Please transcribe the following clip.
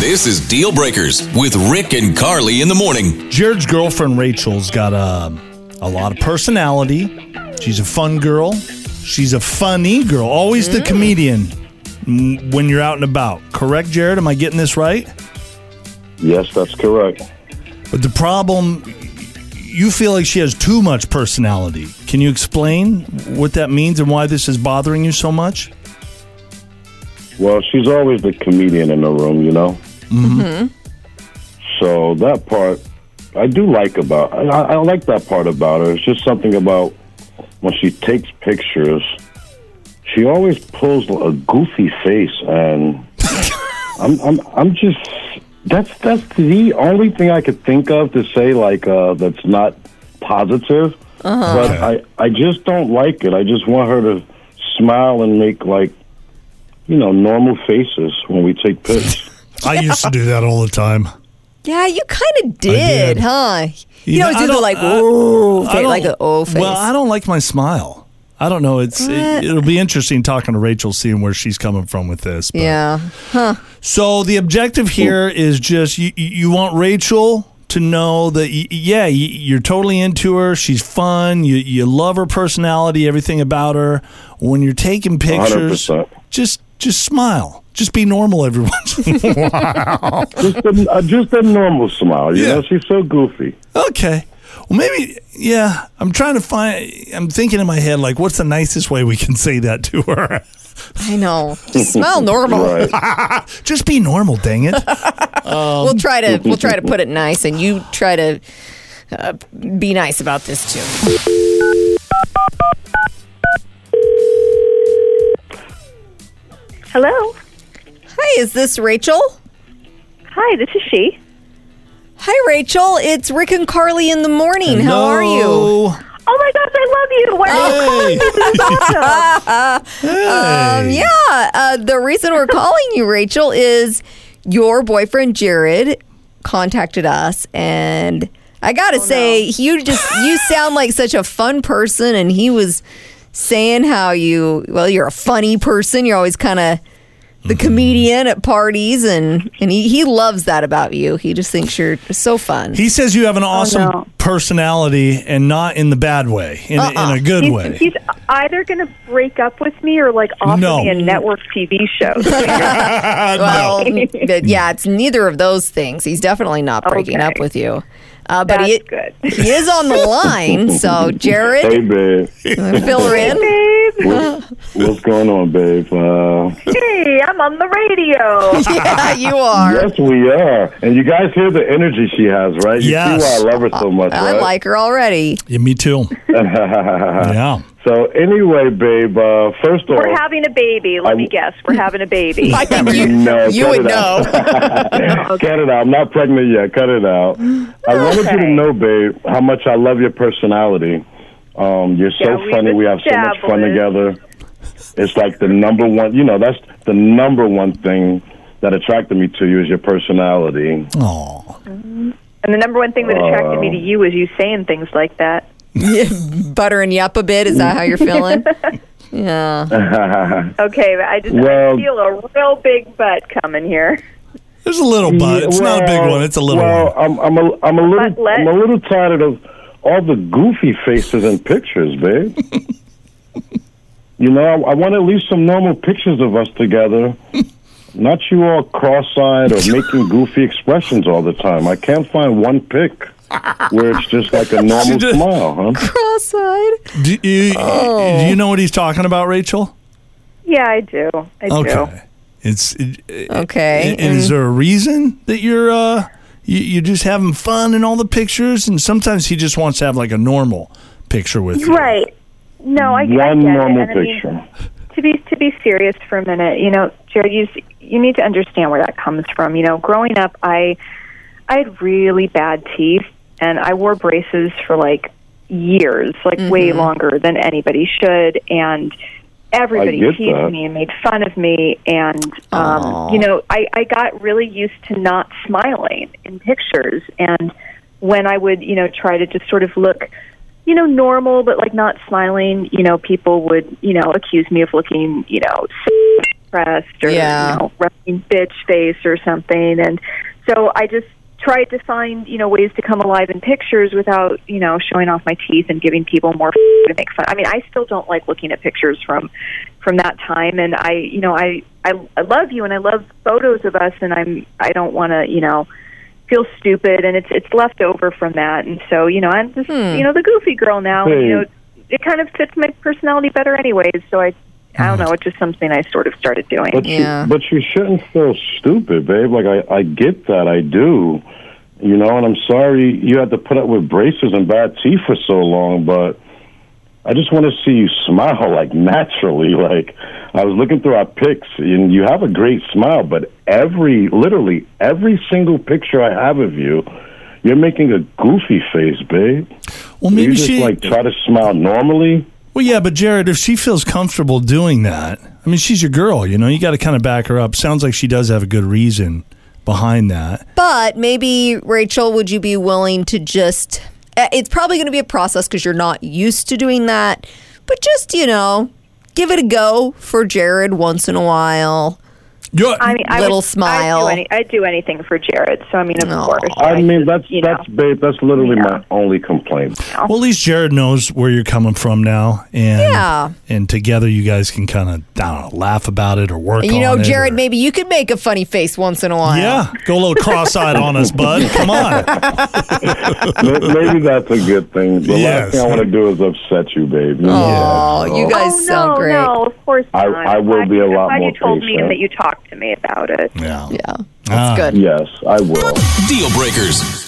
This is Deal Breakers with Rick and Carly in the morning. Jared's girlfriend Rachel's got a, a lot of personality. She's a fun girl. She's a funny girl. Always the comedian mm, when you're out and about. Correct, Jared? Am I getting this right? Yes, that's correct. But the problem, you feel like she has too much personality. Can you explain what that means and why this is bothering you so much? Well, she's always the comedian in the room, you know. Mm-hmm. So that part, I do like about. I, I like that part about her. It's just something about when she takes pictures. She always pulls a goofy face, and I'm, I'm, I'm just. That's that's the only thing I could think of to say like uh, that's not positive. But I, I just don't like it. I just want her to smile and make like, you know, normal faces when we take pics. I used to do that all the time. Yeah, you kind of did, did. huh? You, You know, always I do the like, I- ooh, I face, don't- like an oh face. Well, I don't like my smile. I don't know. It's it, it'll be interesting talking to Rachel, seeing where she's coming from with this. but- yeah. So the objective here is just you, you want Rachel to know that y- yeah y- you're totally into her. She's fun. You you love her personality, everything about her. When you're taking pictures, 100%. just just smile. Just be normal every once in a while. just a, uh, just a normal smile. You Yeah. know, she's so goofy. Okay. Well, maybe, yeah. I'm trying to find, I'm thinking in my head, like, what's the nicest way we can say that to her? I know. Just smile normal. Just be normal, dang it. We'll try to we'll try to put it nice, and you try to uh, be nice about this too. Hello. Hi, is this Rachel? Hi, this is she. Hi, Rachel. It's Rick and Carly in the morning. How are you? No. Oh my gosh, I love you. Why are you calling me? This is awesome. Um, yeah. Uh, the reason we're calling you, Rachel, is your boyfriend Jared contacted us, and I gotta say, you just you sound like such a fun person, and he was saying how you well, you're a funny person. You're always kind of the comedian at parties, and and he, he loves that about you. He just thinks you're so fun. He says you have an awesome no. personality and not in the bad way, in, a- in a good He's, way. he's either going to break up with me or like offer No. me a network TV show. well, but yeah, it's neither of those things. He's definitely not breaking Okay. up with you. Uh, but That's he, good. he is on the line. So, Jared, Hey, babe. fill her in. Babe, What's going on, babe? Uh, hey, I'm on the radio. Yeah, you are. yes, we are. And you guys hear the energy she has, right? You Yes. see why I love her so much, I right? like her already. Yeah, me too. yeah. So anyway, babe, uh, first off, We're having a baby. Let I- me guess. We're having a baby. I think you, No, you would know. cut it out. I'm not pregnant yet. Cut it out. I wanted you to know, babe, how much I love your personality. Um, you're so Yeah, funny. We have so much fun together. It's like the number one. You know, that's the number one thing that attracted me to you is your personality. Oh, and the number one thing that attracted me to uh. you was you saying things like that. Buttering you up a bit. Is that how you're feeling? Yeah. Okay, I just Well- I feel a real big butt coming here. there's a little butt. It's not a big one. It's a little well, one. I'm, I'm a, I'm a little, I'm a little tired of all the goofy faces and pictures, babe. you know, I, I want at least some normal pictures of us together. Not you all cross-eyed or making goofy expressions all the time. I can't find one pic where it's just like a normal did- smile, huh? Cross-eyed. Do you, Oh. do you know what he's talking about, Rachel? Yeah, I do. I do. Okay. It's it, Okay. And is there a reason that you're uh you, you're just having fun in all the pictures, and sometimes he just wants to have like a normal picture with you. Right. No, I, I One get normal it. And I mean, picture. to be to be serious for a minute, you know, Jared, you you need to understand where that comes from. You know, growing up, I I had really bad teeth, and I wore braces for like years, like way longer than anybody should, and everybody teased that. me and made fun of me, and um, Aw. you know, I I got really used to not smiling in pictures, and when I would, you know, try to just sort of look you know, normal, but like not smiling, you know, people would, you know, accuse me of looking, you know, depressed or Yeah. you know resting bitch face or something. And so i just tried to find you know ways to come alive in pictures without you know showing off my teeth and giving people more to make fun. I mean i still don't like looking at pictures from from that time. And i you know i i, I love you and i love photos of us. And i'm i don't want to you know feel stupid and it's it's left over from that and so you know i'm just hmm. you know the goofy girl now and, you know it kind of fits my personality better anyways so i i don't hmm. know it's just something i sort of started doing But Yeah. you, but you shouldn't feel stupid, babe. Like I, I get that, I do. You know, and I'm sorry you had to put up with braces and bad teeth for so long, but I just want to see you smile like naturally. Like I was looking through our pics, and you have a great smile, but every, literally every single picture I have of you, you're making a goofy face, babe. Well, you maybe just she. like try to smile normally. Well, yeah, but Jared, if she feels comfortable doing that, I mean, she's your girl. You know, you got to kind of back her up. Sounds like she does have a good reason behind that. But maybe, Rachel, would you be willing to just. Eh, It's probably going to be a process because you're not used to doing that. But just, you know, give it a go for Jared once in a while. You're, I mean, I Little would, smile. I'd do, any, I'd do anything for Jared. So I mean, of Aw. course. I mean, that's you know, that's babe. That's literally Yeah. my only complaint. well, at least Jared knows where you're coming from now, and Yeah. and together you guys can kind of I don't know, laugh about it or work. And you know, on it Jared, or- maybe you could make a funny face once in a while. Yeah, go a little cross-eyed on us, bud. Come on. Maybe that's a good thing. The Yes. last thing I want to do is upset you, babe. You know? Oh, you guys oh, sound no, great. No, of course I- not. I I'm will glad be a lot glad more you told me patient. and that you talked to me about it. Yeah. Yeah, that's Ah. good. Yes, I will. Deal breakers